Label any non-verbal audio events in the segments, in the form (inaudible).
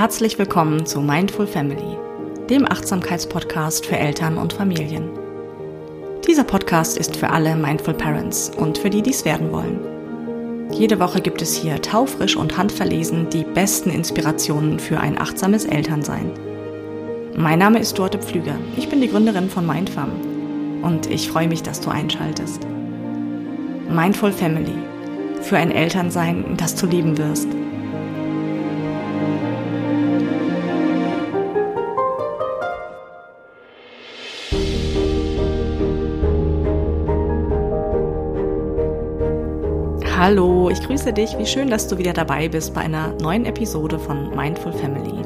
Herzlich willkommen zu Mindful Family, dem Achtsamkeitspodcast für Eltern und Familien. Dieser Podcast ist für alle Mindful Parents und für die, die es werden wollen. Jede Woche gibt es hier taufrisch und handverlesen die besten Inspirationen für ein achtsames Elternsein. Mein Name ist Dorte Pflüger. Ich bin die Gründerin von Mindfam und ich freue mich, dass du einschaltest. Mindful Family für ein Elternsein, das du lieben wirst. Ich grüße dich. Wie schön, dass du wieder dabei bist bei einer neuen Episode von Mindful Family.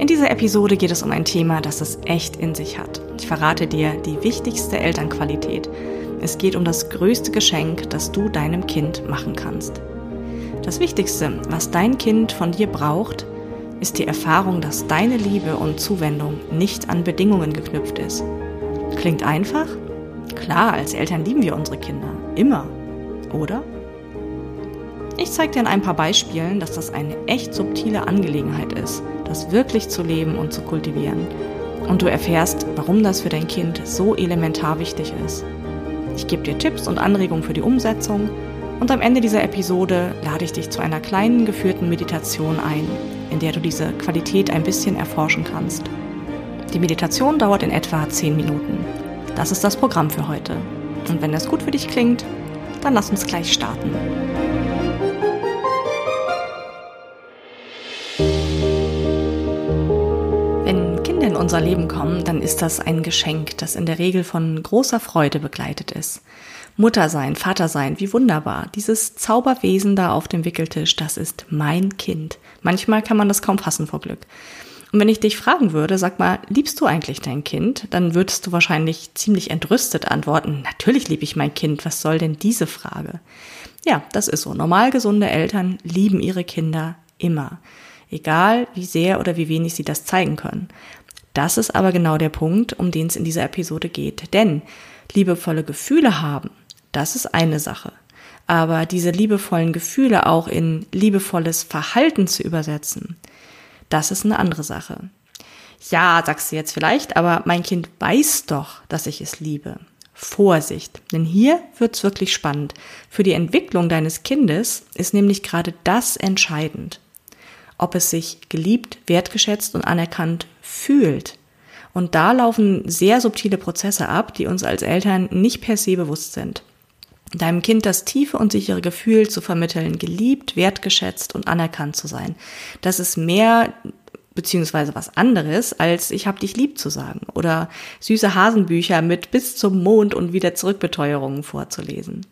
In dieser Episode geht es um ein Thema, das es echt in sich hat. Ich verrate dir die wichtigste Elternqualität. Es geht um das größte Geschenk, das du deinem Kind machen kannst. Das Wichtigste, was dein Kind von dir braucht, ist die Erfahrung, dass deine Liebe und Zuwendung nicht an Bedingungen geknüpft ist. Klingt einfach? Klar, als Eltern lieben wir unsere Kinder. Immer. Oder? Ich zeige dir in ein paar Beispielen, dass das eine echt subtile Angelegenheit ist, das wirklich zu leben und zu kultivieren. Und du erfährst, warum das für dein Kind so elementar wichtig ist. Ich gebe dir Tipps und Anregungen für die Umsetzung und am Ende dieser Episode lade ich dich zu einer kleinen geführten Meditation ein, in der du diese Qualität ein bisschen erforschen kannst. Die Meditation dauert in etwa 10 Minuten. Das ist das Programm für heute. Und wenn das gut für dich klingt, dann lass uns gleich starten. Unser Leben kommen, dann ist das ein Geschenk, das in der Regel von großer Freude begleitet ist. Mutter sein, Vater sein, wie wunderbar. Dieses Zauberwesen da auf dem Wickeltisch, das ist mein Kind. Manchmal kann man das kaum fassen vor Glück. Und wenn ich dich fragen würde, sag mal, liebst du eigentlich dein Kind? Dann würdest du wahrscheinlich ziemlich entrüstet antworten, natürlich liebe ich mein Kind, was soll denn diese Frage? Ja, das ist so. Normal gesunde Eltern lieben ihre Kinder immer. Egal wie sehr oder wie wenig sie das zeigen können. Das ist aber genau der Punkt, um den es in dieser Episode geht. Denn liebevolle Gefühle haben, das ist eine Sache. Aber diese liebevollen Gefühle auch in liebevolles Verhalten zu übersetzen, das ist eine andere Sache. Ja, sagst du jetzt vielleicht, aber mein Kind weiß doch, dass ich es liebe. Vorsicht, denn hier wird's wirklich spannend. Für die Entwicklung deines Kindes ist nämlich gerade das entscheidend ob es sich geliebt, wertgeschätzt und anerkannt fühlt. Und da laufen sehr subtile Prozesse ab, die uns als Eltern nicht per se bewusst sind. Deinem Kind das tiefe und sichere Gefühl zu vermitteln, geliebt, wertgeschätzt und anerkannt zu sein. Das ist mehr beziehungsweise was anderes, als ich hab dich lieb zu sagen oder süße Hasenbücher mit bis zum Mond und wieder zurückbeteuerungen vorzulesen.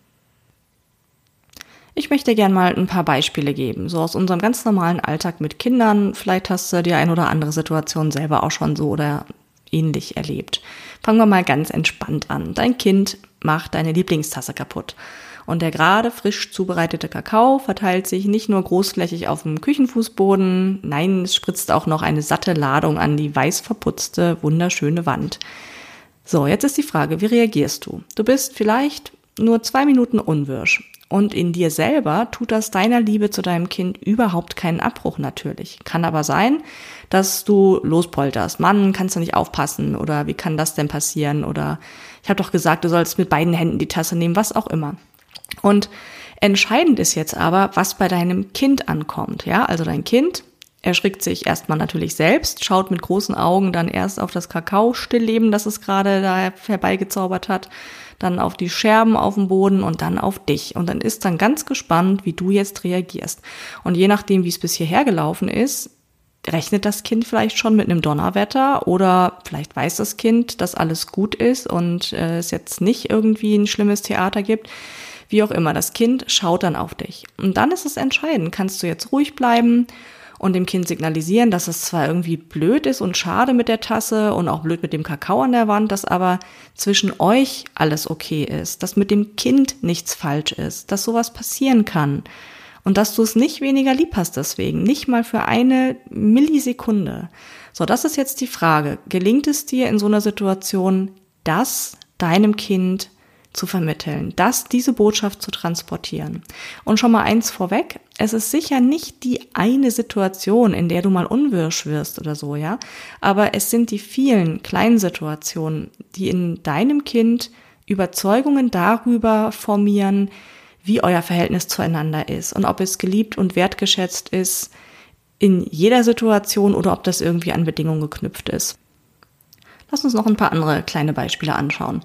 Ich möchte gern mal ein paar Beispiele geben, so aus unserem ganz normalen Alltag mit Kindern. Vielleicht hast du die ein oder andere Situation selber auch schon so oder ähnlich erlebt. Fangen wir mal ganz entspannt an. Dein Kind macht deine Lieblingstasse kaputt. Und der gerade frisch zubereitete Kakao verteilt sich nicht nur großflächig auf dem Küchenfußboden, nein, es spritzt auch noch eine satte Ladung an die weiß verputzte, wunderschöne Wand. So, jetzt ist die Frage, wie reagierst du? Du bist vielleicht nur zwei Minuten unwirsch. Und in dir selber tut das deiner Liebe zu deinem Kind überhaupt keinen Abbruch natürlich. Kann aber sein, dass du lospolterst. Mann, kannst du nicht aufpassen oder wie kann das denn passieren? Oder ich habe doch gesagt, du sollst mit beiden Händen die Tasse nehmen, was auch immer. Und entscheidend ist jetzt aber, was bei deinem Kind ankommt. Ja, also dein Kind erschrickt sich erstmal natürlich selbst, schaut mit großen Augen dann erst auf das Kakao-Stillleben, das es gerade da herbeigezaubert hat dann auf die Scherben auf dem Boden und dann auf dich. Und dann ist dann ganz gespannt, wie du jetzt reagierst. Und je nachdem, wie es bis hierher gelaufen ist, rechnet das Kind vielleicht schon mit einem Donnerwetter oder vielleicht weiß das Kind, dass alles gut ist und äh, es jetzt nicht irgendwie ein schlimmes Theater gibt. Wie auch immer, das Kind schaut dann auf dich. Und dann ist es entscheidend, kannst du jetzt ruhig bleiben und dem Kind signalisieren, dass es zwar irgendwie blöd ist und schade mit der Tasse und auch blöd mit dem Kakao an der Wand, dass aber zwischen euch alles okay ist, dass mit dem Kind nichts falsch ist, dass sowas passieren kann und dass du es nicht weniger lieb hast deswegen, nicht mal für eine Millisekunde. So, das ist jetzt die Frage. Gelingt es dir in so einer Situation, das deinem Kind zu vermitteln, das, diese Botschaft zu transportieren. Und schon mal eins vorweg, es ist sicher nicht die eine Situation, in der du mal unwirsch wirst oder so, ja. Aber es sind die vielen kleinen Situationen, die in deinem Kind Überzeugungen darüber formieren, wie euer Verhältnis zueinander ist und ob es geliebt und wertgeschätzt ist in jeder Situation oder ob das irgendwie an Bedingungen geknüpft ist. Lass uns noch ein paar andere kleine Beispiele anschauen.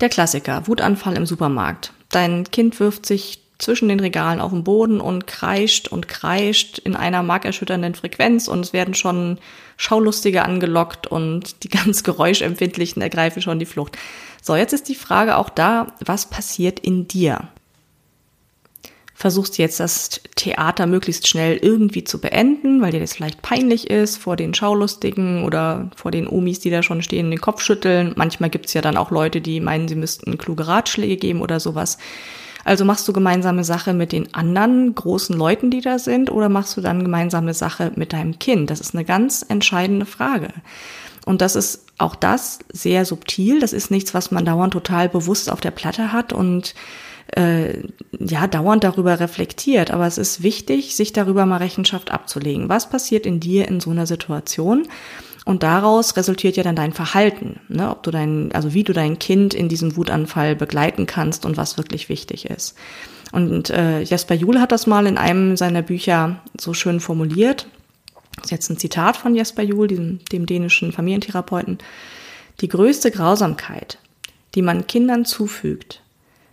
Der Klassiker, Wutanfall im Supermarkt. Dein Kind wirft sich zwischen den Regalen auf den Boden und kreischt und kreischt in einer markerschütternden Frequenz und es werden schon Schaulustige angelockt und die (laughs) ganz Geräuschempfindlichen ergreifen schon die Flucht. So, jetzt ist die Frage auch da, was passiert in dir? versuchst jetzt das Theater möglichst schnell irgendwie zu beenden, weil dir das vielleicht peinlich ist vor den Schaulustigen oder vor den Omis, die da schon stehen, den Kopf schütteln. Manchmal gibt's ja dann auch Leute, die meinen, sie müssten kluge Ratschläge geben oder sowas. Also machst du gemeinsame Sache mit den anderen großen Leuten, die da sind, oder machst du dann gemeinsame Sache mit deinem Kind? Das ist eine ganz entscheidende Frage. Und das ist auch das sehr subtil. Das ist nichts, was man dauernd total bewusst auf der Platte hat und äh, ja dauernd darüber reflektiert. Aber es ist wichtig, sich darüber mal Rechenschaft abzulegen. Was passiert in dir in so einer Situation? Und daraus resultiert ja dann dein Verhalten, ne? ob du dein, also wie du dein Kind in diesem Wutanfall begleiten kannst und was wirklich wichtig ist. Und äh, Jesper Juhl hat das mal in einem seiner Bücher so schön formuliert. Das ist jetzt ein Zitat von Jesper Juhl, diesem, dem dänischen Familientherapeuten. Die größte Grausamkeit, die man Kindern zufügt,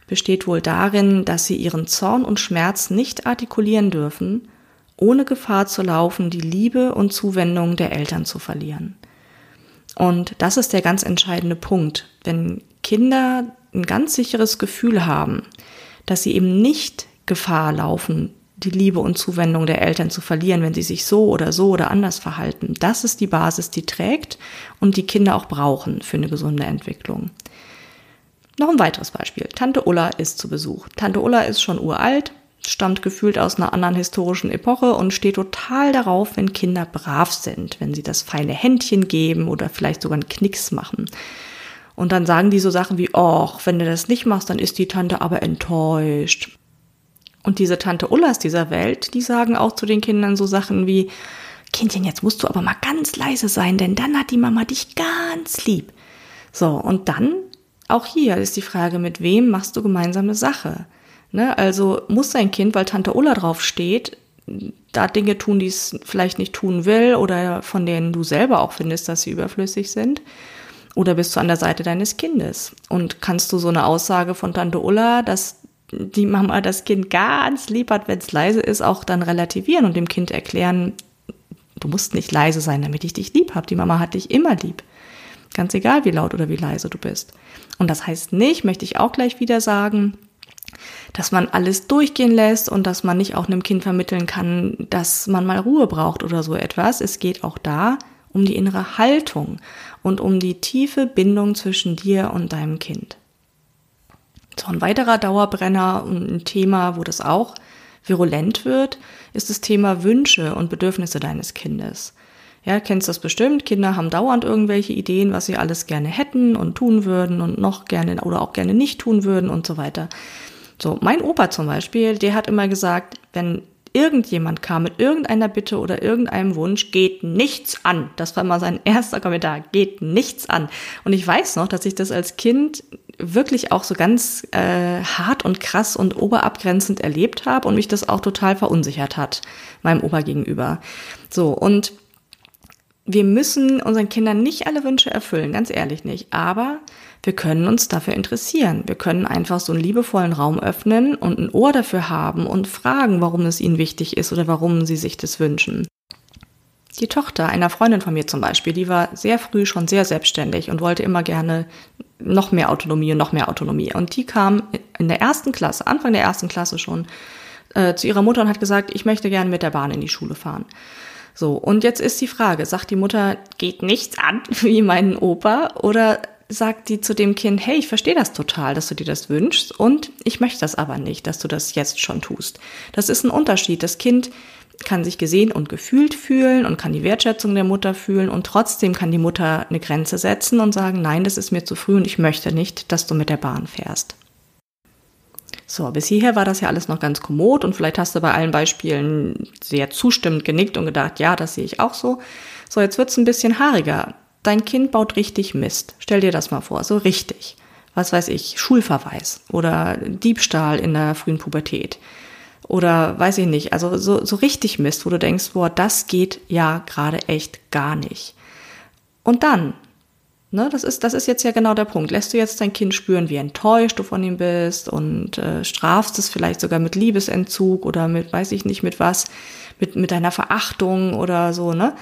besteht wohl darin, dass sie ihren Zorn und Schmerz nicht artikulieren dürfen, ohne Gefahr zu laufen, die Liebe und Zuwendung der Eltern zu verlieren. Und das ist der ganz entscheidende Punkt. Wenn Kinder ein ganz sicheres Gefühl haben, dass sie eben nicht Gefahr laufen, die Liebe und Zuwendung der Eltern zu verlieren, wenn sie sich so oder so oder anders verhalten. Das ist die Basis, die trägt und die Kinder auch brauchen für eine gesunde Entwicklung. Noch ein weiteres Beispiel. Tante Ulla ist zu Besuch. Tante Ulla ist schon uralt, stammt gefühlt aus einer anderen historischen Epoche und steht total darauf, wenn Kinder brav sind, wenn sie das feine Händchen geben oder vielleicht sogar einen Knicks machen. Und dann sagen die so Sachen wie, oh, wenn du das nicht machst, dann ist die Tante aber enttäuscht. Und diese Tante Ullas dieser Welt, die sagen auch zu den Kindern so Sachen wie, Kindchen, jetzt musst du aber mal ganz leise sein, denn dann hat die Mama dich ganz lieb. So, und dann auch hier ist die Frage, mit wem machst du gemeinsame Sache? Ne? Also muss dein Kind, weil Tante Ulla drauf steht, da Dinge tun, die es vielleicht nicht tun will oder von denen du selber auch findest, dass sie überflüssig sind? Oder bist du an der Seite deines Kindes? Und kannst du so eine Aussage von Tante Ulla, dass die Mama das Kind ganz lieb hat, wenn es leise ist, auch dann relativieren und dem Kind erklären, du musst nicht leise sein, damit ich dich lieb habe. Die Mama hat dich immer lieb. Ganz egal, wie laut oder wie leise du bist. Und das heißt nicht, möchte ich auch gleich wieder sagen, dass man alles durchgehen lässt und dass man nicht auch einem Kind vermitteln kann, dass man mal Ruhe braucht oder so etwas. Es geht auch da um die innere Haltung und um die tiefe Bindung zwischen dir und deinem Kind. So ein weiterer Dauerbrenner und ein Thema, wo das auch virulent wird, ist das Thema Wünsche und Bedürfnisse deines Kindes. Ja, kennst das bestimmt. Kinder haben dauernd irgendwelche Ideen, was sie alles gerne hätten und tun würden und noch gerne oder auch gerne nicht tun würden und so weiter. So, mein Opa zum Beispiel, der hat immer gesagt, wenn irgendjemand kam mit irgendeiner Bitte oder irgendeinem Wunsch, geht nichts an. Das war mal sein (laughs) erster Kommentar, geht nichts an. Und ich weiß noch, dass ich das als Kind wirklich auch so ganz äh, hart und krass und oberabgrenzend erlebt habe und mich das auch total verunsichert hat, meinem Opa gegenüber. So, und wir müssen unseren Kindern nicht alle Wünsche erfüllen, ganz ehrlich nicht. Aber wir können uns dafür interessieren. Wir können einfach so einen liebevollen Raum öffnen und ein Ohr dafür haben und fragen, warum es ihnen wichtig ist oder warum sie sich das wünschen. Die Tochter einer Freundin von mir zum Beispiel, die war sehr früh schon sehr selbstständig und wollte immer gerne noch mehr Autonomie und noch mehr Autonomie. Und die kam in der ersten Klasse, Anfang der ersten Klasse schon, äh, zu ihrer Mutter und hat gesagt, ich möchte gerne mit der Bahn in die Schule fahren. So, und jetzt ist die Frage, sagt die Mutter, geht nichts an, (laughs) wie meinen Opa, oder sagt die zu dem Kind, hey, ich verstehe das total, dass du dir das wünschst und ich möchte das aber nicht, dass du das jetzt schon tust. Das ist ein Unterschied. Das Kind kann sich gesehen und gefühlt fühlen und kann die Wertschätzung der Mutter fühlen und trotzdem kann die Mutter eine Grenze setzen und sagen, nein, das ist mir zu früh und ich möchte nicht, dass du mit der Bahn fährst. So, bis hierher war das ja alles noch ganz kommod und vielleicht hast du bei allen Beispielen sehr zustimmend genickt und gedacht, ja, das sehe ich auch so. So, jetzt wird's ein bisschen haariger. Dein Kind baut richtig Mist. Stell dir das mal vor, so richtig. Was weiß ich, Schulverweis oder Diebstahl in der frühen Pubertät. Oder weiß ich nicht, also so, so richtig Mist, wo du denkst, boah, das geht ja gerade echt gar nicht. Und dann Ne, das ist, das ist jetzt ja genau der Punkt. Lässt du jetzt dein Kind spüren, wie enttäuscht du von ihm bist und äh, strafst es vielleicht sogar mit Liebesentzug oder mit, weiß ich nicht, mit was, mit, mit deiner Verachtung oder so, ne?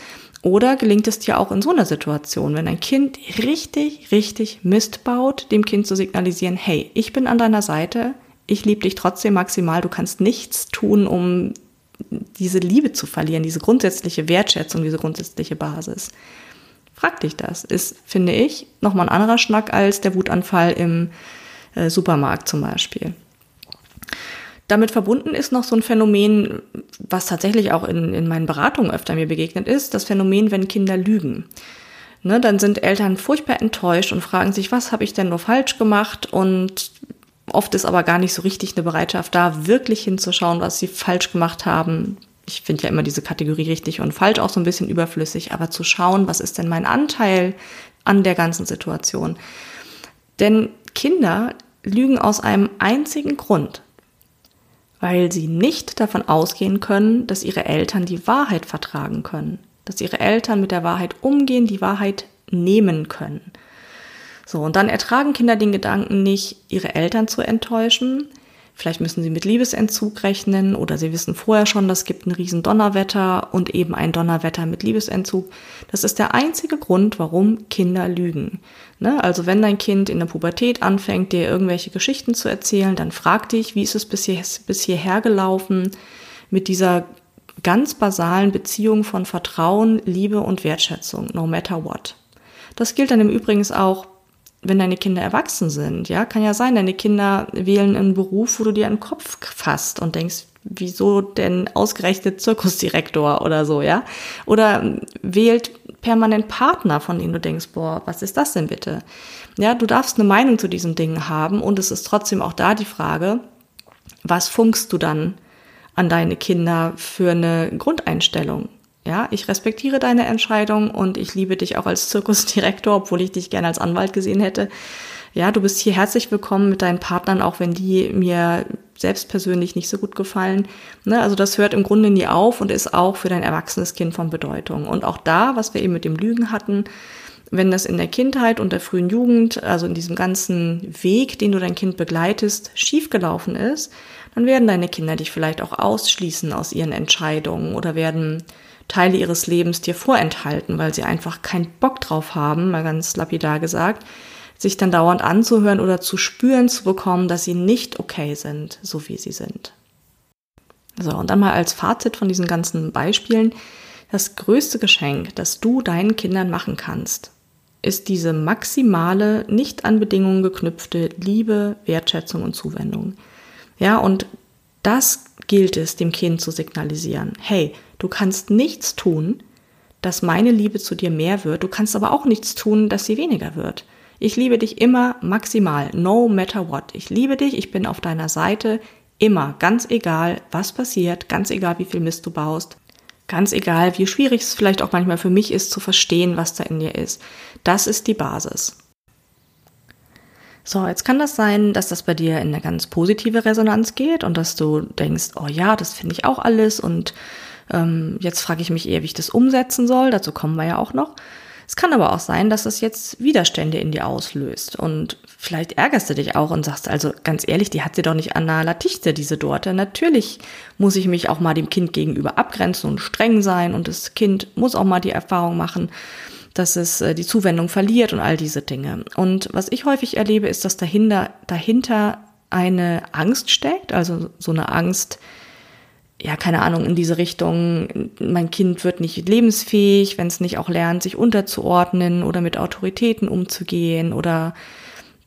Oder gelingt es dir auch in so einer Situation, wenn ein Kind richtig, richtig Mist baut, dem Kind zu signalisieren, hey, ich bin an deiner Seite, ich liebe dich trotzdem maximal, du kannst nichts tun, um diese Liebe zu verlieren, diese grundsätzliche Wertschätzung, diese grundsätzliche Basis. Frag dich das. Ist, finde ich, nochmal ein anderer Schnack als der Wutanfall im äh, Supermarkt zum Beispiel. Damit verbunden ist noch so ein Phänomen, was tatsächlich auch in, in meinen Beratungen öfter mir begegnet ist, das Phänomen, wenn Kinder lügen. Ne, dann sind Eltern furchtbar enttäuscht und fragen sich, was habe ich denn nur falsch gemacht? Und oft ist aber gar nicht so richtig eine Bereitschaft da, wirklich hinzuschauen, was sie falsch gemacht haben, ich finde ja immer diese Kategorie richtig und falsch auch so ein bisschen überflüssig, aber zu schauen, was ist denn mein Anteil an der ganzen Situation. Denn Kinder lügen aus einem einzigen Grund, weil sie nicht davon ausgehen können, dass ihre Eltern die Wahrheit vertragen können, dass ihre Eltern mit der Wahrheit umgehen, die Wahrheit nehmen können. So, und dann ertragen Kinder den Gedanken nicht, ihre Eltern zu enttäuschen, Vielleicht müssen sie mit Liebesentzug rechnen oder sie wissen vorher schon, das gibt ein riesen Donnerwetter und eben ein Donnerwetter mit Liebesentzug. Das ist der einzige Grund, warum Kinder lügen. Ne? Also wenn dein Kind in der Pubertät anfängt, dir irgendwelche Geschichten zu erzählen, dann frag dich, wie ist es bis, hier, bis hierher gelaufen mit dieser ganz basalen Beziehung von Vertrauen, Liebe und Wertschätzung, no matter what. Das gilt dann im Übrigen auch wenn deine Kinder erwachsen sind, ja, kann ja sein, deine Kinder wählen einen Beruf, wo du dir einen Kopf fasst und denkst, wieso denn ausgerechnet Zirkusdirektor oder so, ja? Oder wählt permanent Partner, von denen du denkst, boah, was ist das denn bitte? Ja, du darfst eine Meinung zu diesen Dingen haben und es ist trotzdem auch da die Frage, was funkst du dann an deine Kinder für eine Grundeinstellung? Ja, ich respektiere deine Entscheidung und ich liebe dich auch als Zirkusdirektor, obwohl ich dich gerne als Anwalt gesehen hätte. Ja, du bist hier herzlich willkommen mit deinen Partnern, auch wenn die mir selbst persönlich nicht so gut gefallen. Ne, also das hört im Grunde nie auf und ist auch für dein erwachsenes Kind von Bedeutung. Und auch da, was wir eben mit dem Lügen hatten, wenn das in der Kindheit und der frühen Jugend, also in diesem ganzen Weg, den du dein Kind begleitest, schiefgelaufen ist, dann werden deine Kinder dich vielleicht auch ausschließen aus ihren Entscheidungen oder werden Teile ihres Lebens dir vorenthalten, weil sie einfach keinen Bock drauf haben, mal ganz lapidar gesagt, sich dann dauernd anzuhören oder zu spüren zu bekommen, dass sie nicht okay sind, so wie sie sind. So, und dann mal als Fazit von diesen ganzen Beispielen. Das größte Geschenk, das du deinen Kindern machen kannst, ist diese maximale, nicht an Bedingungen geknüpfte Liebe, Wertschätzung und Zuwendung. Ja, und das gilt es, dem Kind zu signalisieren. Hey, du kannst nichts tun, dass meine Liebe zu dir mehr wird. Du kannst aber auch nichts tun, dass sie weniger wird. Ich liebe dich immer maximal, no matter what. Ich liebe dich, ich bin auf deiner Seite, immer, ganz egal, was passiert, ganz egal, wie viel Mist du baust, ganz egal, wie schwierig es vielleicht auch manchmal für mich ist, zu verstehen, was da in dir ist. Das ist die Basis. So, jetzt kann das sein, dass das bei dir in eine ganz positive Resonanz geht und dass du denkst, oh ja, das finde ich auch alles und ähm, jetzt frage ich mich eher, wie ich das umsetzen soll. Dazu kommen wir ja auch noch. Es kann aber auch sein, dass das jetzt Widerstände in dir auslöst und vielleicht ärgerst du dich auch und sagst, also ganz ehrlich, die hat sie doch nicht an der Latichte, diese Dorte. Natürlich muss ich mich auch mal dem Kind gegenüber abgrenzen und streng sein und das Kind muss auch mal die Erfahrung machen, dass es äh, die Zuwendung verliert und all diese Dinge. Und was ich häufig erlebe, ist, dass dahinter, dahinter eine Angst steckt, also so eine Angst, ja, keine Ahnung, in diese Richtung, mein Kind wird nicht lebensfähig, wenn es nicht auch lernt, sich unterzuordnen oder mit Autoritäten umzugehen oder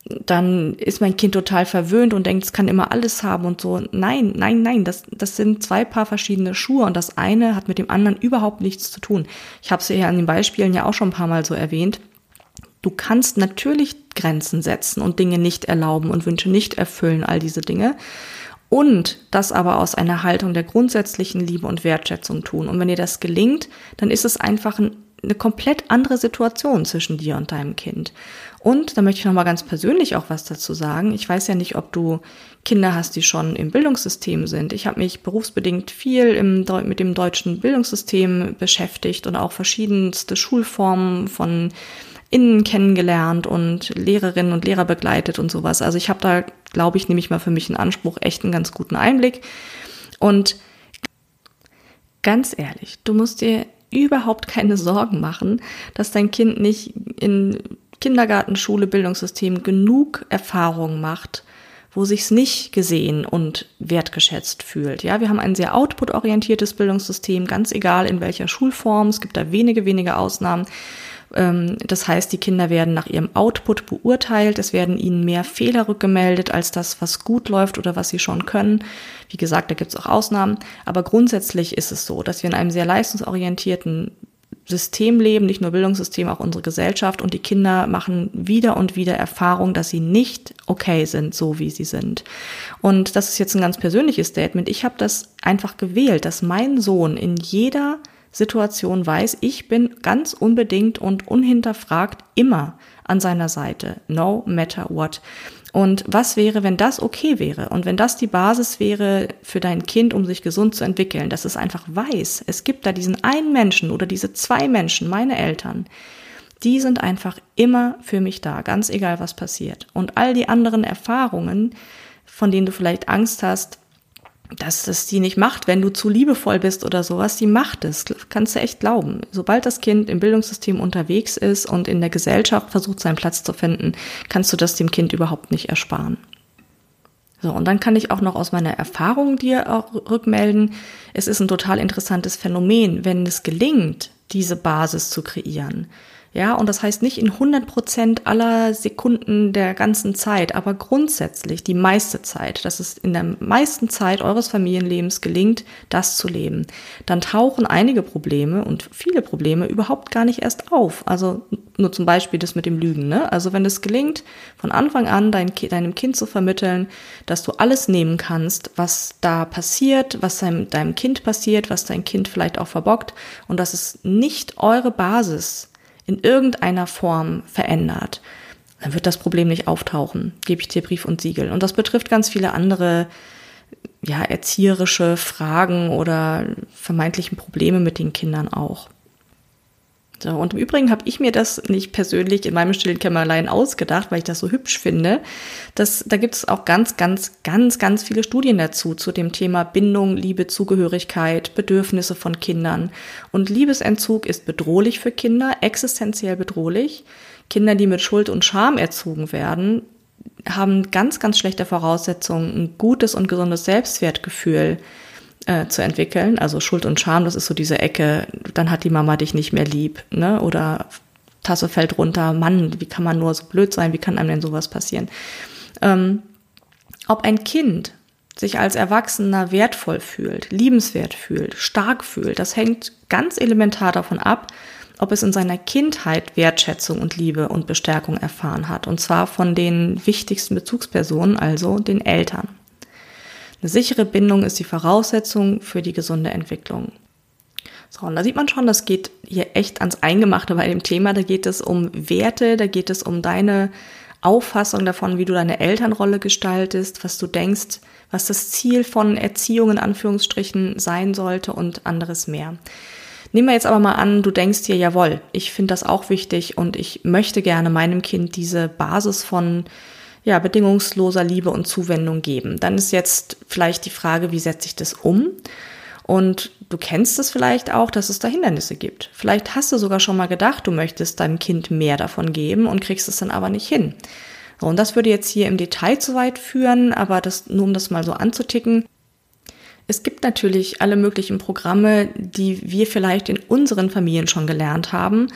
dann ist mein Kind total verwöhnt und denkt, es kann immer alles haben und so. Nein, nein, nein, das, das sind zwei Paar verschiedene Schuhe und das eine hat mit dem anderen überhaupt nichts zu tun. Ich habe es ja an den Beispielen ja auch schon ein paar Mal so erwähnt. Du kannst natürlich Grenzen setzen und Dinge nicht erlauben und Wünsche nicht erfüllen, all diese Dinge. Und das aber aus einer Haltung der grundsätzlichen Liebe und Wertschätzung tun. Und wenn dir das gelingt, dann ist es einfach ein eine komplett andere Situation zwischen dir und deinem Kind. Und da möchte ich nochmal ganz persönlich auch was dazu sagen. Ich weiß ja nicht, ob du Kinder hast, die schon im Bildungssystem sind. Ich habe mich berufsbedingt viel im, mit dem deutschen Bildungssystem beschäftigt und auch verschiedenste Schulformen von innen kennengelernt und Lehrerinnen und Lehrer begleitet und sowas. Also ich habe da, glaube ich, nehme ich mal für mich in Anspruch, echt einen ganz guten Einblick. Und ganz ehrlich, du musst dir überhaupt keine Sorgen machen, dass dein Kind nicht in Kindergarten, Schule, Bildungssystem genug Erfahrungen macht, wo sich's nicht gesehen und wertgeschätzt fühlt. Ja, wir haben ein sehr output-orientiertes Bildungssystem, ganz egal in welcher Schulform. Es gibt da wenige, wenige Ausnahmen. Ähm, das heißt, die Kinder werden nach ihrem Output beurteilt. Es werden ihnen mehr Fehler rückgemeldet als das, was gut läuft oder was sie schon können. Wie gesagt, da gibt es auch Ausnahmen. Aber grundsätzlich ist es so, dass wir in einem sehr leistungsorientierten System leben, nicht nur Bildungssystem, auch unsere Gesellschaft. Und die Kinder machen wieder und wieder Erfahrung, dass sie nicht okay sind, so wie sie sind. Und das ist jetzt ein ganz persönliches Statement. Ich habe das einfach gewählt, dass mein Sohn in jeder Situation weiß, ich bin ganz unbedingt und unhinterfragt immer an seiner Seite, no matter what. Und was wäre, wenn das okay wäre und wenn das die Basis wäre für dein Kind, um sich gesund zu entwickeln, dass es einfach weiß, es gibt da diesen einen Menschen oder diese zwei Menschen, meine Eltern, die sind einfach immer für mich da, ganz egal was passiert. Und all die anderen Erfahrungen, von denen du vielleicht Angst hast, dass es die nicht macht, wenn du zu liebevoll bist oder sowas, die macht es, kannst du echt glauben. Sobald das Kind im Bildungssystem unterwegs ist und in der Gesellschaft versucht, seinen Platz zu finden, kannst du das dem Kind überhaupt nicht ersparen. So, und dann kann ich auch noch aus meiner Erfahrung dir auch rückmelden, es ist ein total interessantes Phänomen, wenn es gelingt, diese Basis zu kreieren ja, und das heißt nicht in 100 Prozent aller Sekunden der ganzen Zeit, aber grundsätzlich die meiste Zeit, dass es in der meisten Zeit eures Familienlebens gelingt, das zu leben. Dann tauchen einige Probleme und viele Probleme überhaupt gar nicht erst auf. Also nur zum Beispiel das mit dem Lügen. Ne? Also wenn es gelingt, von Anfang an dein, deinem Kind zu vermitteln, dass du alles nehmen kannst, was da passiert, was deinem, deinem Kind passiert, was dein Kind vielleicht auch verbockt und dass es nicht eure Basis in irgendeiner Form verändert, dann wird das Problem nicht auftauchen, gebe ich dir Brief und Siegel. Und das betrifft ganz viele andere ja, erzieherische Fragen oder vermeintlichen Probleme mit den Kindern auch. Und im Übrigen habe ich mir das nicht persönlich in meinem stillen Kämmerlein ausgedacht, weil ich das so hübsch finde. Das, da gibt es auch ganz, ganz, ganz, ganz viele Studien dazu, zu dem Thema Bindung, Liebe, Zugehörigkeit, Bedürfnisse von Kindern. Und Liebesentzug ist bedrohlich für Kinder, existenziell bedrohlich. Kinder, die mit Schuld und Scham erzogen werden, haben ganz, ganz schlechte Voraussetzungen, ein gutes und gesundes Selbstwertgefühl äh, zu entwickeln. Also Schuld und Scham, das ist so diese Ecke, dann hat die Mama dich nicht mehr lieb, ne? Oder Tasse fällt runter, Mann, wie kann man nur so blöd sein, wie kann einem denn sowas passieren? Ähm, ob ein Kind sich als Erwachsener wertvoll fühlt, liebenswert fühlt, stark fühlt, das hängt ganz elementar davon ab, ob es in seiner Kindheit Wertschätzung und Liebe und Bestärkung erfahren hat. Und zwar von den wichtigsten Bezugspersonen, also den Eltern. Eine sichere Bindung ist die Voraussetzung für die gesunde Entwicklung. So, und da sieht man schon, das geht hier echt ans Eingemachte bei dem Thema. Da geht es um Werte, da geht es um deine Auffassung davon, wie du deine Elternrolle gestaltest, was du denkst, was das Ziel von Erziehung in Anführungsstrichen sein sollte und anderes mehr. Nehmen wir jetzt aber mal an, du denkst dir, jawohl, ich finde das auch wichtig und ich möchte gerne meinem Kind diese Basis von ja, bedingungsloser Liebe und Zuwendung geben. Dann ist jetzt vielleicht die Frage, wie setze ich das um? Und du kennst es vielleicht auch, dass es da Hindernisse gibt. Vielleicht hast du sogar schon mal gedacht, du möchtest deinem Kind mehr davon geben und kriegst es dann aber nicht hin. Und das würde jetzt hier im Detail zu weit führen, aber das, nur um das mal so anzuticken. Es gibt natürlich alle möglichen Programme, die wir vielleicht in unseren Familien schon gelernt haben,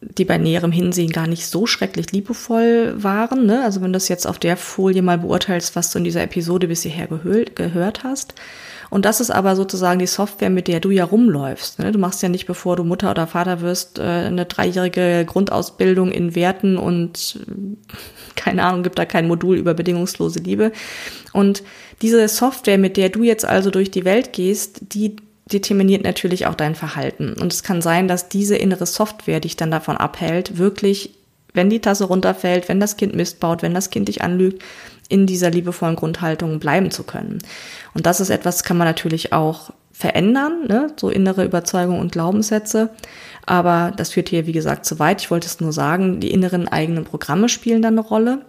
die bei näherem Hinsehen gar nicht so schrecklich liebevoll waren. Ne? Also wenn du das jetzt auf der Folie mal beurteilst, was du in dieser Episode bis hierher gehört, hast. Und das ist aber sozusagen die Software, mit der du ja rumläufst. Ne? Du machst ja nicht, bevor du Mutter oder Vater wirst, äh, eine dreijährige Grundausbildung in Werten und keine Ahnung, gibt da kein Modul über bedingungslose Liebe. Und diese Software, mit der du jetzt also durch die Welt gehst, die determiniert natürlich auch dein Verhalten. Und es kann sein, dass diese innere Software dich dann davon abhält, wirklich, wenn die Tasse runterfällt, wenn das Kind Mist baut, wenn das Kind dich anlügt, in dieser liebevollen Grundhaltung bleiben zu können. Und das ist etwas, kann man natürlich auch verändern, ne? so innere Überzeugungen und Glaubenssätze. Aber das führt hier, wie gesagt, zu weit. Ich wollte es nur sagen, die inneren eigenen Programme spielen dann eine Rolle.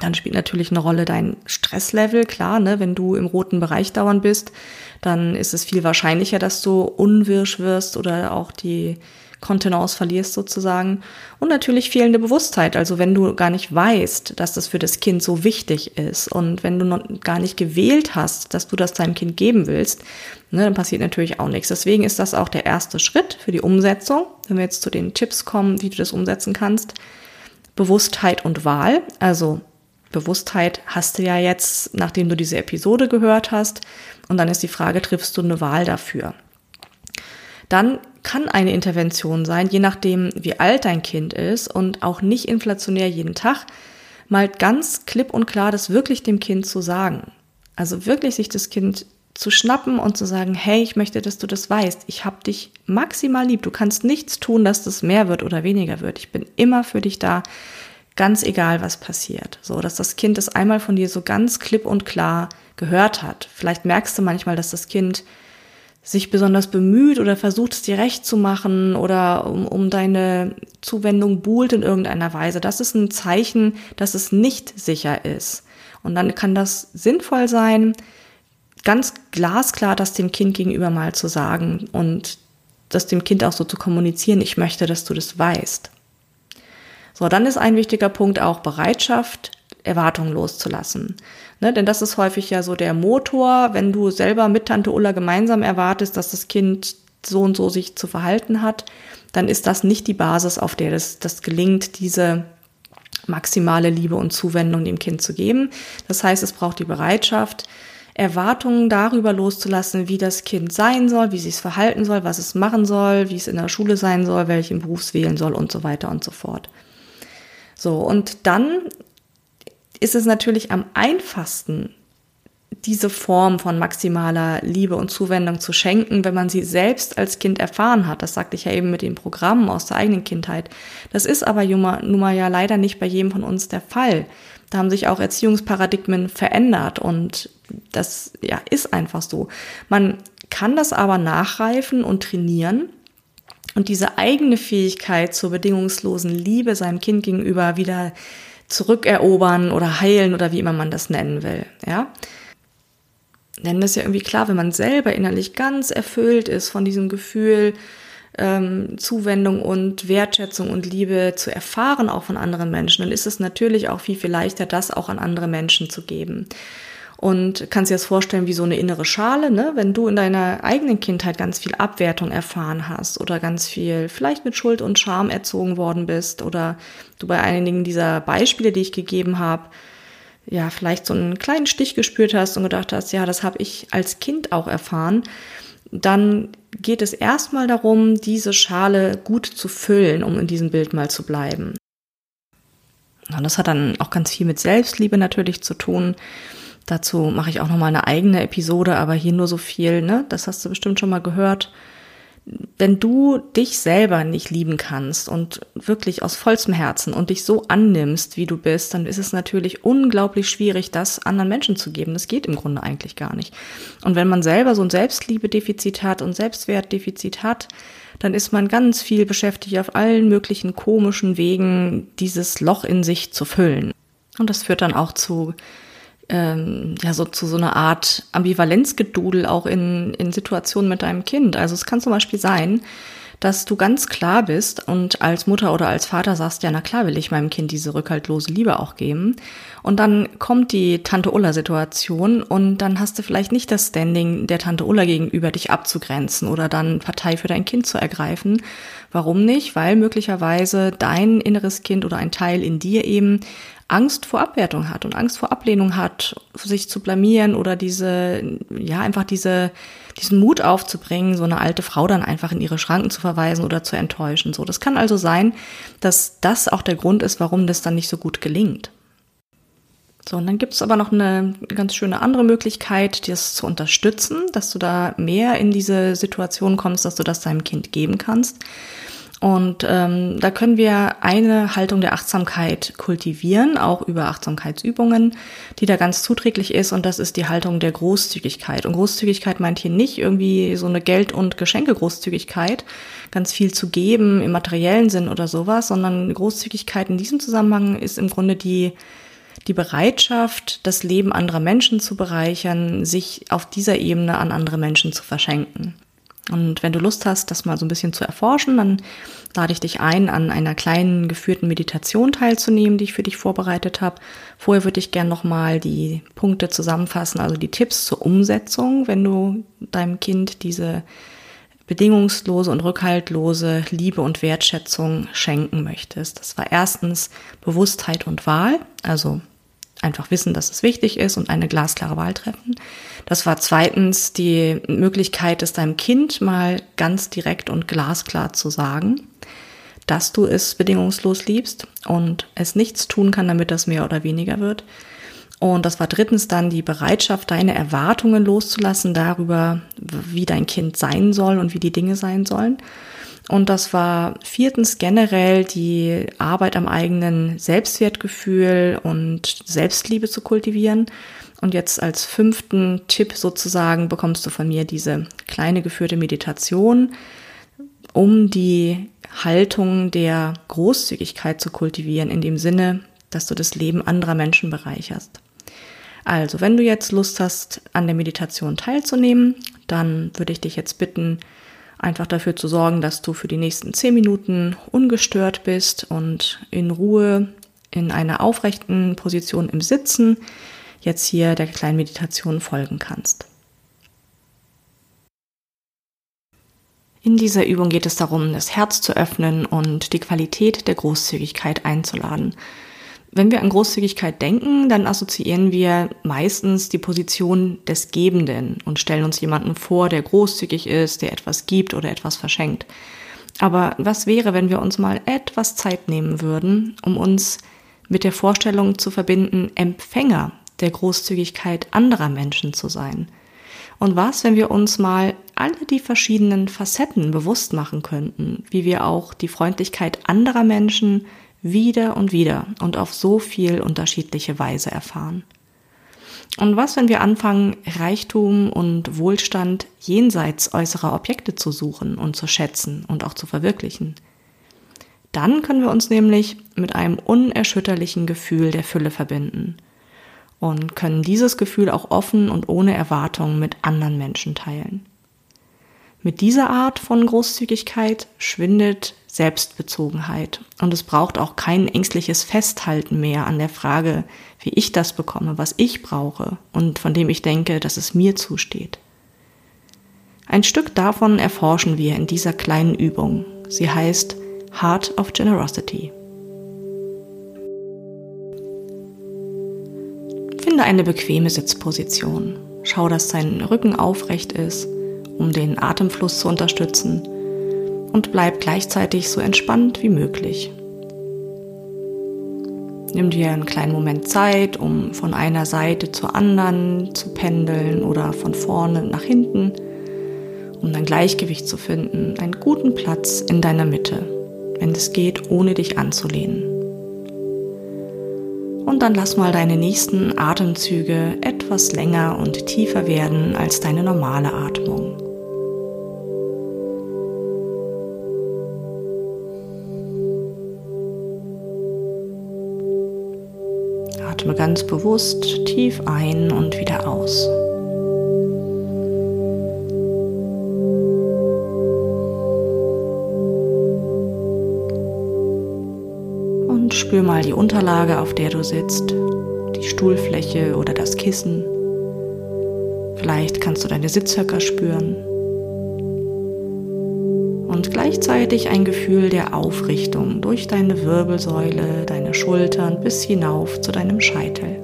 Dann spielt natürlich eine Rolle dein Stresslevel, klar, ne? wenn du im roten Bereich dauernd bist, dann ist es viel wahrscheinlicher, dass du unwirsch wirst oder auch die Kontenance verlierst sozusagen. Und natürlich fehlende Bewusstheit. Also wenn du gar nicht weißt, dass das für das Kind so wichtig ist und wenn du noch gar nicht gewählt hast, dass du das deinem Kind geben willst, ne, dann passiert natürlich auch nichts. Deswegen ist das auch der erste Schritt für die Umsetzung. Wenn wir jetzt zu den Tipps kommen, wie du das umsetzen kannst. Bewusstheit und Wahl. Also Bewusstheit hast du ja jetzt, nachdem du diese Episode gehört hast. Und dann ist die Frage, triffst du eine Wahl dafür? Dann kann eine Intervention sein, je nachdem, wie alt dein Kind ist und auch nicht inflationär jeden Tag, mal ganz klipp und klar das wirklich dem Kind zu sagen. Also wirklich sich das Kind zu schnappen und zu sagen, hey, ich möchte, dass du das weißt. Ich habe dich maximal lieb. Du kannst nichts tun, dass das mehr wird oder weniger wird. Ich bin immer für dich da, ganz egal, was passiert. So, dass das Kind das einmal von dir so ganz klipp und klar gehört hat. Vielleicht merkst du manchmal, dass das Kind sich besonders bemüht oder versucht es dir recht zu machen oder um, um deine Zuwendung buhlt in irgendeiner Weise. Das ist ein Zeichen, dass es nicht sicher ist. Und dann kann das sinnvoll sein, ganz glasklar das dem Kind gegenüber mal zu sagen und das dem Kind auch so zu kommunizieren, ich möchte, dass du das weißt. So, dann ist ein wichtiger Punkt auch Bereitschaft, Erwartungen loszulassen. Ne, denn das ist häufig ja so der Motor, wenn du selber mit Tante Ulla gemeinsam erwartest, dass das Kind so und so sich zu verhalten hat, dann ist das nicht die Basis, auf der das, das gelingt, diese maximale Liebe und Zuwendung dem Kind zu geben. Das heißt, es braucht die Bereitschaft, Erwartungen darüber loszulassen, wie das Kind sein soll, wie sich es verhalten soll, was es machen soll, wie es in der Schule sein soll, welchen Beruf wählen soll und so weiter und so fort. So, und dann ist es natürlich am einfachsten, diese Form von maximaler Liebe und Zuwendung zu schenken, wenn man sie selbst als Kind erfahren hat. Das sagte ich ja eben mit den Programmen aus der eigenen Kindheit. Das ist aber nun mal ja leider nicht bei jedem von uns der Fall. Da haben sich auch Erziehungsparadigmen verändert und das ja ist einfach so. Man kann das aber nachreifen und trainieren und diese eigene Fähigkeit zur bedingungslosen Liebe seinem Kind gegenüber wieder zurückerobern oder heilen oder wie immer man das nennen will, ja. Denn das ist ja irgendwie klar, wenn man selber innerlich ganz erfüllt ist von diesem Gefühl, ähm, Zuwendung und Wertschätzung und Liebe zu erfahren, auch von anderen Menschen, dann ist es natürlich auch viel, viel leichter, das auch an andere Menschen zu geben und kannst dir das vorstellen wie so eine innere Schale, ne? Wenn du in deiner eigenen Kindheit ganz viel Abwertung erfahren hast oder ganz viel vielleicht mit Schuld und Scham erzogen worden bist oder du bei einigen dieser Beispiele, die ich gegeben habe, ja, vielleicht so einen kleinen Stich gespürt hast und gedacht hast, ja, das habe ich als Kind auch erfahren, dann geht es erstmal darum, diese Schale gut zu füllen, um in diesem Bild mal zu bleiben. Und das hat dann auch ganz viel mit Selbstliebe natürlich zu tun. Dazu mache ich auch noch mal eine eigene Episode, aber hier nur so viel, ne? Das hast du bestimmt schon mal gehört. Wenn du dich selber nicht lieben kannst und wirklich aus vollstem Herzen und dich so annimmst, wie du bist, dann ist es natürlich unglaublich schwierig, das anderen Menschen zu geben. Das geht im Grunde eigentlich gar nicht. Und wenn man selber so ein Selbstliebedefizit hat und Selbstwertdefizit hat, dann ist man ganz viel beschäftigt, auf allen möglichen komischen Wegen dieses Loch in sich zu füllen. Und das führt dann auch zu ähm, ja so zu so einer Art Ambivalenzgedudel auch in, in Situationen mit deinem Kind. Also es kann zum Beispiel sein, dass du ganz klar bist und als Mutter oder als Vater sagst, ja, na klar will ich meinem Kind diese rückhaltlose Liebe auch geben. Und dann kommt die Tante Ulla-Situation und dann hast du vielleicht nicht das Standing der Tante Ulla gegenüber, dich abzugrenzen oder dann Partei für dein Kind zu ergreifen. Warum nicht? Weil möglicherweise dein inneres Kind oder ein Teil in dir eben Angst vor Abwertung hat und Angst vor Ablehnung hat, sich zu blamieren oder diese, ja, einfach diese, diesen Mut aufzubringen, so eine alte Frau dann einfach in ihre Schranken zu verweisen oder zu enttäuschen. So, das kann also sein, dass das auch der Grund ist, warum das dann nicht so gut gelingt. So, und dann gibt es aber noch eine ganz schöne andere Möglichkeit, das zu unterstützen, dass du da mehr in diese Situation kommst, dass du das deinem Kind geben kannst. Und ähm, da können wir eine Haltung der Achtsamkeit kultivieren, auch über Achtsamkeitsübungen, die da ganz zuträglich ist. Und das ist die Haltung der Großzügigkeit. Und Großzügigkeit meint hier nicht irgendwie so eine Geld- und Geschenke-Großzügigkeit, ganz viel zu geben im materiellen Sinn oder sowas, sondern Großzügigkeit in diesem Zusammenhang ist im Grunde die die Bereitschaft, das Leben anderer Menschen zu bereichern, sich auf dieser Ebene an andere Menschen zu verschenken. Und wenn du Lust hast, das mal so ein bisschen zu erforschen, dann lade ich dich ein, an einer kleinen geführten Meditation teilzunehmen, die ich für dich vorbereitet habe. Vorher würde ich gerne nochmal die Punkte zusammenfassen, also die Tipps zur Umsetzung, wenn du deinem Kind diese bedingungslose und rückhaltlose Liebe und Wertschätzung schenken möchtest. Das war erstens Bewusstheit und Wahl, also einfach wissen, dass es wichtig ist und eine glasklare Wahl treffen. Das war zweitens die Möglichkeit, es deinem Kind mal ganz direkt und glasklar zu sagen, dass du es bedingungslos liebst und es nichts tun kann, damit das mehr oder weniger wird. Und das war drittens dann die Bereitschaft, deine Erwartungen loszulassen darüber, wie dein Kind sein soll und wie die Dinge sein sollen. Und das war viertens generell die Arbeit am eigenen Selbstwertgefühl und Selbstliebe zu kultivieren. Und jetzt als fünften Tipp sozusagen bekommst du von mir diese kleine geführte Meditation, um die Haltung der Großzügigkeit zu kultivieren, in dem Sinne, dass du das Leben anderer Menschen bereicherst. Also, wenn du jetzt Lust hast, an der Meditation teilzunehmen, dann würde ich dich jetzt bitten, einfach dafür zu sorgen, dass du für die nächsten zehn Minuten ungestört bist und in Ruhe in einer aufrechten Position im Sitzen jetzt hier der kleinen Meditation folgen kannst. In dieser Übung geht es darum, das Herz zu öffnen und die Qualität der Großzügigkeit einzuladen. Wenn wir an Großzügigkeit denken, dann assoziieren wir meistens die Position des Gebenden und stellen uns jemanden vor, der großzügig ist, der etwas gibt oder etwas verschenkt. Aber was wäre, wenn wir uns mal etwas Zeit nehmen würden, um uns mit der Vorstellung zu verbinden, Empfänger der Großzügigkeit anderer Menschen zu sein? Und was, wenn wir uns mal alle die verschiedenen Facetten bewusst machen könnten, wie wir auch die Freundlichkeit anderer Menschen wieder und wieder und auf so viel unterschiedliche Weise erfahren. Und was, wenn wir anfangen, Reichtum und Wohlstand jenseits äußerer Objekte zu suchen und zu schätzen und auch zu verwirklichen? Dann können wir uns nämlich mit einem unerschütterlichen Gefühl der Fülle verbinden und können dieses Gefühl auch offen und ohne Erwartung mit anderen Menschen teilen. Mit dieser Art von Großzügigkeit schwindet Selbstbezogenheit. Und es braucht auch kein ängstliches Festhalten mehr an der Frage, wie ich das bekomme, was ich brauche und von dem ich denke, dass es mir zusteht. Ein Stück davon erforschen wir in dieser kleinen Übung. Sie heißt Heart of Generosity. Finde eine bequeme Sitzposition. Schau, dass dein Rücken aufrecht ist, um den Atemfluss zu unterstützen und bleib gleichzeitig so entspannt wie möglich. Nimm dir einen kleinen Moment Zeit, um von einer Seite zur anderen zu pendeln oder von vorne nach hinten, um dein Gleichgewicht zu finden, einen guten Platz in deiner Mitte, wenn es geht, ohne dich anzulehnen. Und dann lass mal deine nächsten Atemzüge etwas länger und tiefer werden als deine normale Atmung. atme ganz bewusst tief ein und wieder aus. Und spür mal die Unterlage, auf der du sitzt, die Stuhlfläche oder das Kissen. Vielleicht kannst du deine Sitzhöcker spüren. Und gleichzeitig ein Gefühl der Aufrichtung durch deine Wirbelsäule, deine Schultern bis hinauf zu deinem Scheitel.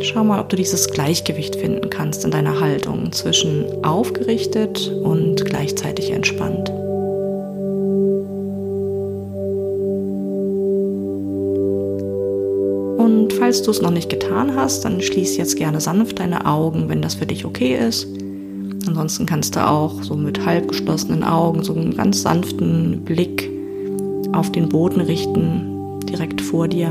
Schau mal, ob du dieses Gleichgewicht finden kannst in deiner Haltung zwischen aufgerichtet und gleichzeitig entspannt. Und falls du es noch nicht getan hast, dann schließ jetzt gerne sanft deine Augen, wenn das für dich okay ist. Ansonsten kannst du auch so mit halb geschlossenen Augen so einen ganz sanften Blick auf den Boden richten, direkt vor dir.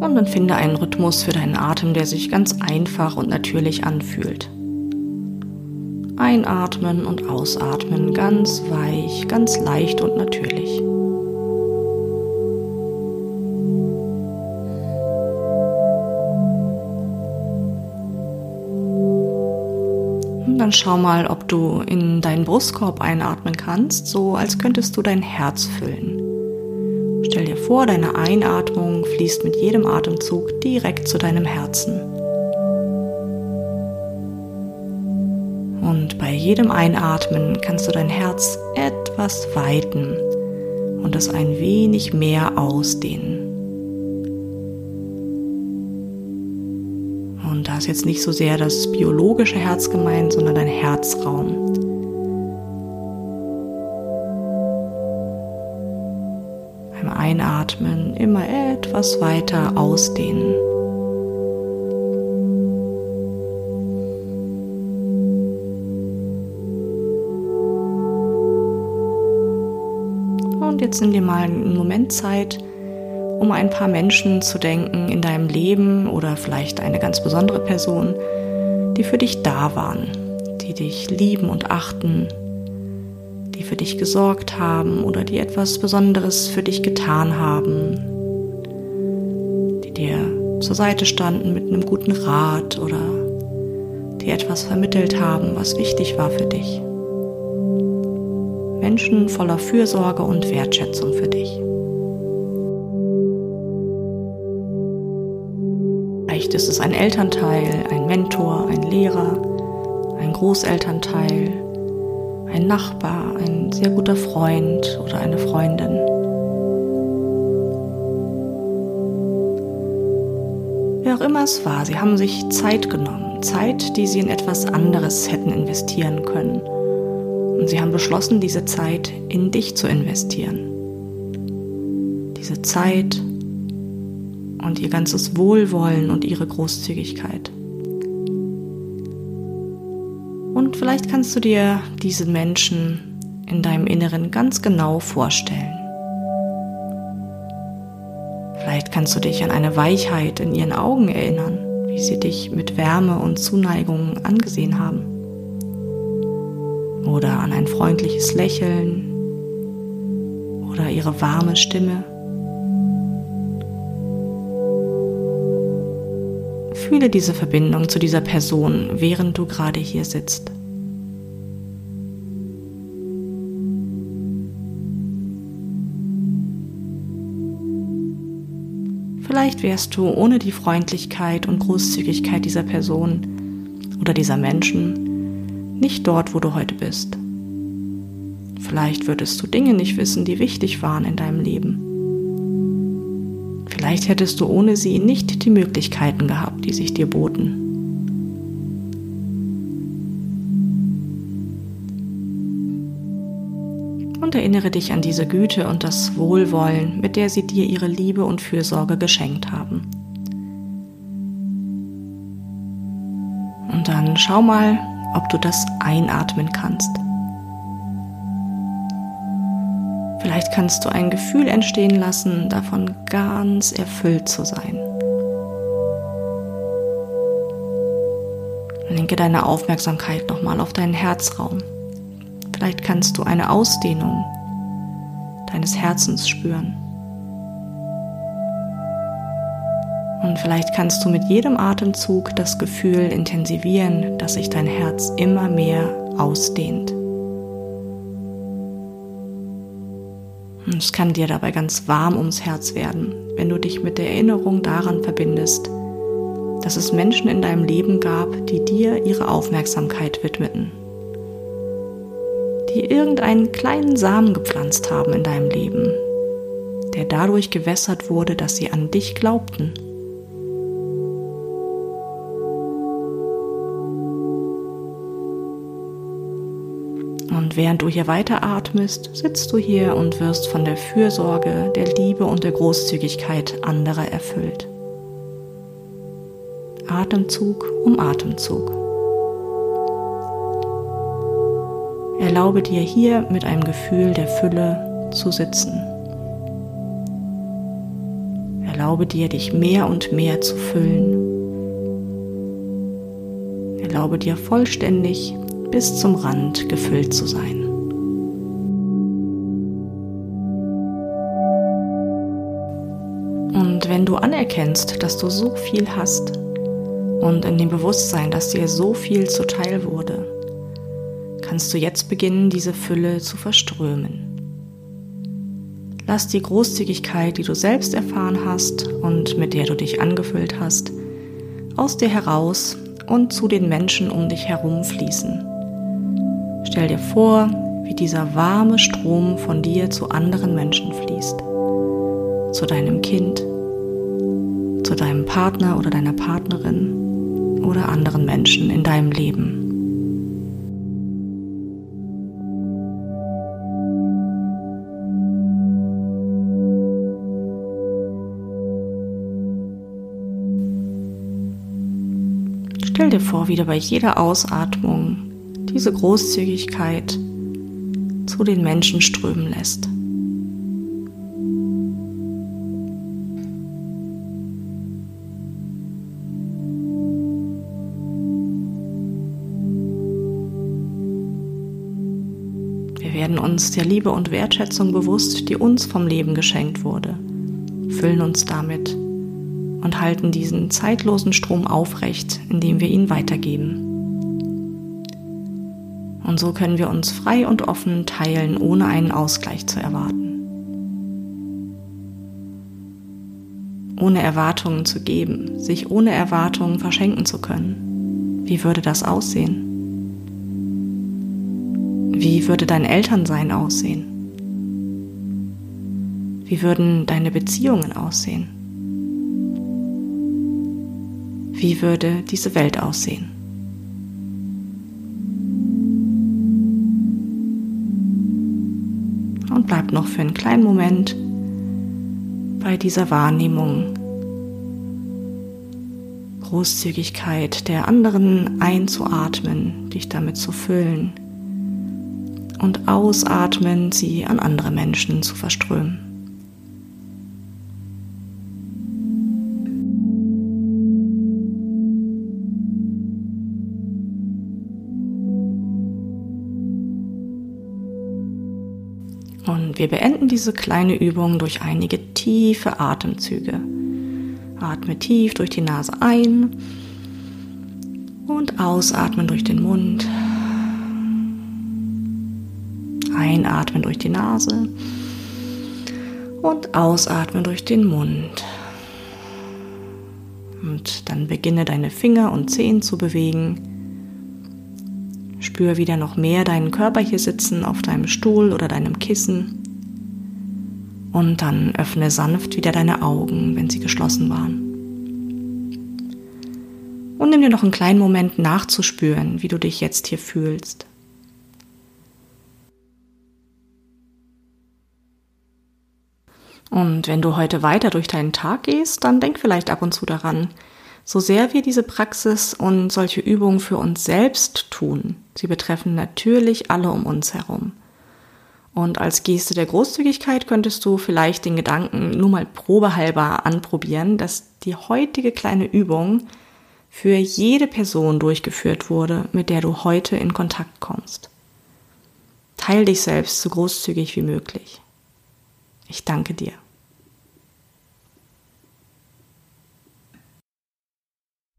Und dann finde einen Rhythmus für deinen Atem, der sich ganz einfach und natürlich anfühlt. Einatmen und ausatmen, ganz weich, ganz leicht und natürlich. Dann schau mal, ob du in deinen Brustkorb einatmen kannst, so als könntest du dein Herz füllen. Stell dir vor, deine Einatmung fließt mit jedem Atemzug direkt zu deinem Herzen. Und bei jedem Einatmen kannst du dein Herz etwas weiten und es ein wenig mehr ausdehnen. Ist jetzt nicht so sehr das biologische Herz gemeint, sondern dein Herzraum. Einatmen immer etwas weiter ausdehnen. Und jetzt nimm dir mal einen Moment Zeit, um ein paar Menschen zu denken in deinem Leben oder vielleicht eine ganz besondere Person, die für dich da waren, die dich lieben und achten, die für dich gesorgt haben oder die etwas Besonderes für dich getan haben, die dir zur Seite standen mit einem guten Rat oder die etwas vermittelt haben, was wichtig war für dich. Menschen voller Fürsorge und Wertschätzung für dich. Vielleicht ist es ein Elternteil, ein Mentor, ein Lehrer, ein Großelternteil, ein Nachbar, ein sehr guter Freund oder eine Freundin. Wer auch immer es war, sie haben sich Zeit genommen, Zeit, die sie in etwas anderes hätten investieren können. Und sie haben beschlossen, diese Zeit in dich zu investieren. Diese Zeit und ihr ganzes Wohlwollen und ihre Großzügigkeit. Und vielleicht kannst du dir diese Menschen in deinem Inneren ganz genau vorstellen. Vielleicht kannst du dich an eine Weichheit in ihren Augen erinnern, wie sie dich mit Wärme und Zuneigung angesehen haben. Oder an ein freundliches Lächeln oder ihre warme Stimme. Fühle diese Verbindung zu dieser Person, während du gerade hier sitzt. Vielleicht wärst du ohne die Freundlichkeit und Großzügigkeit dieser Person oder dieser Menschen nicht dort, wo du heute bist. Vielleicht würdest du Dinge nicht wissen, die wichtig waren in deinem Leben. Vielleicht hättest du ohne sie nicht die Möglichkeiten gehabt, die sich dir boten. Und erinnere dich an diese Güte und das Wohlwollen, mit der sie dir ihre Liebe und Fürsorge geschenkt haben. Und dann schau mal, ob du das einatmen kannst. Kannst du ein Gefühl entstehen lassen, davon ganz erfüllt zu sein. Lenke deine Aufmerksamkeit nochmal auf deinen Herzraum. Vielleicht kannst du eine Ausdehnung deines Herzens spüren. Und vielleicht kannst du mit jedem Atemzug das Gefühl intensivieren, dass sich dein Herz immer mehr ausdehnt. Und es kann dir dabei ganz warm ums Herz werden, wenn du dich mit der Erinnerung daran verbindest, dass es Menschen in deinem Leben gab, die dir ihre Aufmerksamkeit widmeten, die irgendeinen kleinen Samen gepflanzt haben in deinem Leben, der dadurch gewässert wurde, dass sie an dich glaubten. Und während du hier weiteratmest, sitzt du hier und wirst von der Fürsorge, der Liebe und der Großzügigkeit anderer erfüllt. Atemzug um Atemzug. Erlaube dir hier mit einem Gefühl der Fülle zu sitzen. Erlaube dir, dich mehr und mehr zu füllen. Erlaube dir vollständig bis zum Rand gefüllt zu sein. Und wenn du anerkennst, dass du so viel hast und in dem Bewusstsein, dass dir so viel zuteil wurde, kannst du jetzt beginnen, diese Fülle zu verströmen. Lass die Großzügigkeit, die du selbst erfahren hast und mit der du dich angefüllt hast, aus dir heraus und zu den Menschen um dich herum fließen. Stell dir vor, wie dieser warme Strom von dir zu anderen Menschen fließt. Zu deinem Kind, zu deinem Partner oder deiner Partnerin oder anderen Menschen in deinem Leben. Stell dir vor, wie du bei jeder Ausatmung diese Großzügigkeit zu den Menschen strömen lässt. Wir werden uns der Liebe und Wertschätzung bewusst, die uns vom Leben geschenkt wurde, füllen uns damit und halten diesen zeitlosen Strom aufrecht, indem wir ihn weitergeben. Und so können wir uns frei und offen teilen, ohne einen Ausgleich zu erwarten. Ohne Erwartungen zu geben, sich ohne Erwartungen verschenken zu können. Wie würde das aussehen? Wie würde dein Elternsein aussehen? Wie würden deine Beziehungen aussehen? Wie würde diese Welt aussehen? Bleib noch für einen kleinen Moment bei dieser Wahrnehmung. Großzügigkeit der anderen einzuatmen, dich damit zu füllen und ausatmen, sie an andere Menschen zu verströmen. Wir beenden diese kleine Übung durch einige tiefe Atemzüge. Atme tief durch die Nase ein und ausatmen durch den Mund. Einatmen durch die Nase und ausatmen durch den Mund. Und dann beginne deine Finger und Zehen zu bewegen Spür wieder noch mehr deinen Körper hier sitzen auf deinem Stuhl oder deinem Kissen. Und dann öffne sanft wieder deine Augen, wenn sie geschlossen waren. Und nimm dir noch einen kleinen Moment nachzuspüren, wie du dich jetzt hier fühlst. Und wenn du heute weiter durch deinen Tag gehst, dann denk vielleicht ab und zu daran, so sehr wir diese Praxis und solche Übungen für uns selbst tun, sie betreffen natürlich alle um uns herum. Und als Geste der Großzügigkeit könntest du vielleicht den Gedanken nur mal probehalber anprobieren, dass die heutige kleine Übung für jede Person durchgeführt wurde, mit der du heute in Kontakt kommst. Teil dich selbst so großzügig wie möglich. Ich danke dir.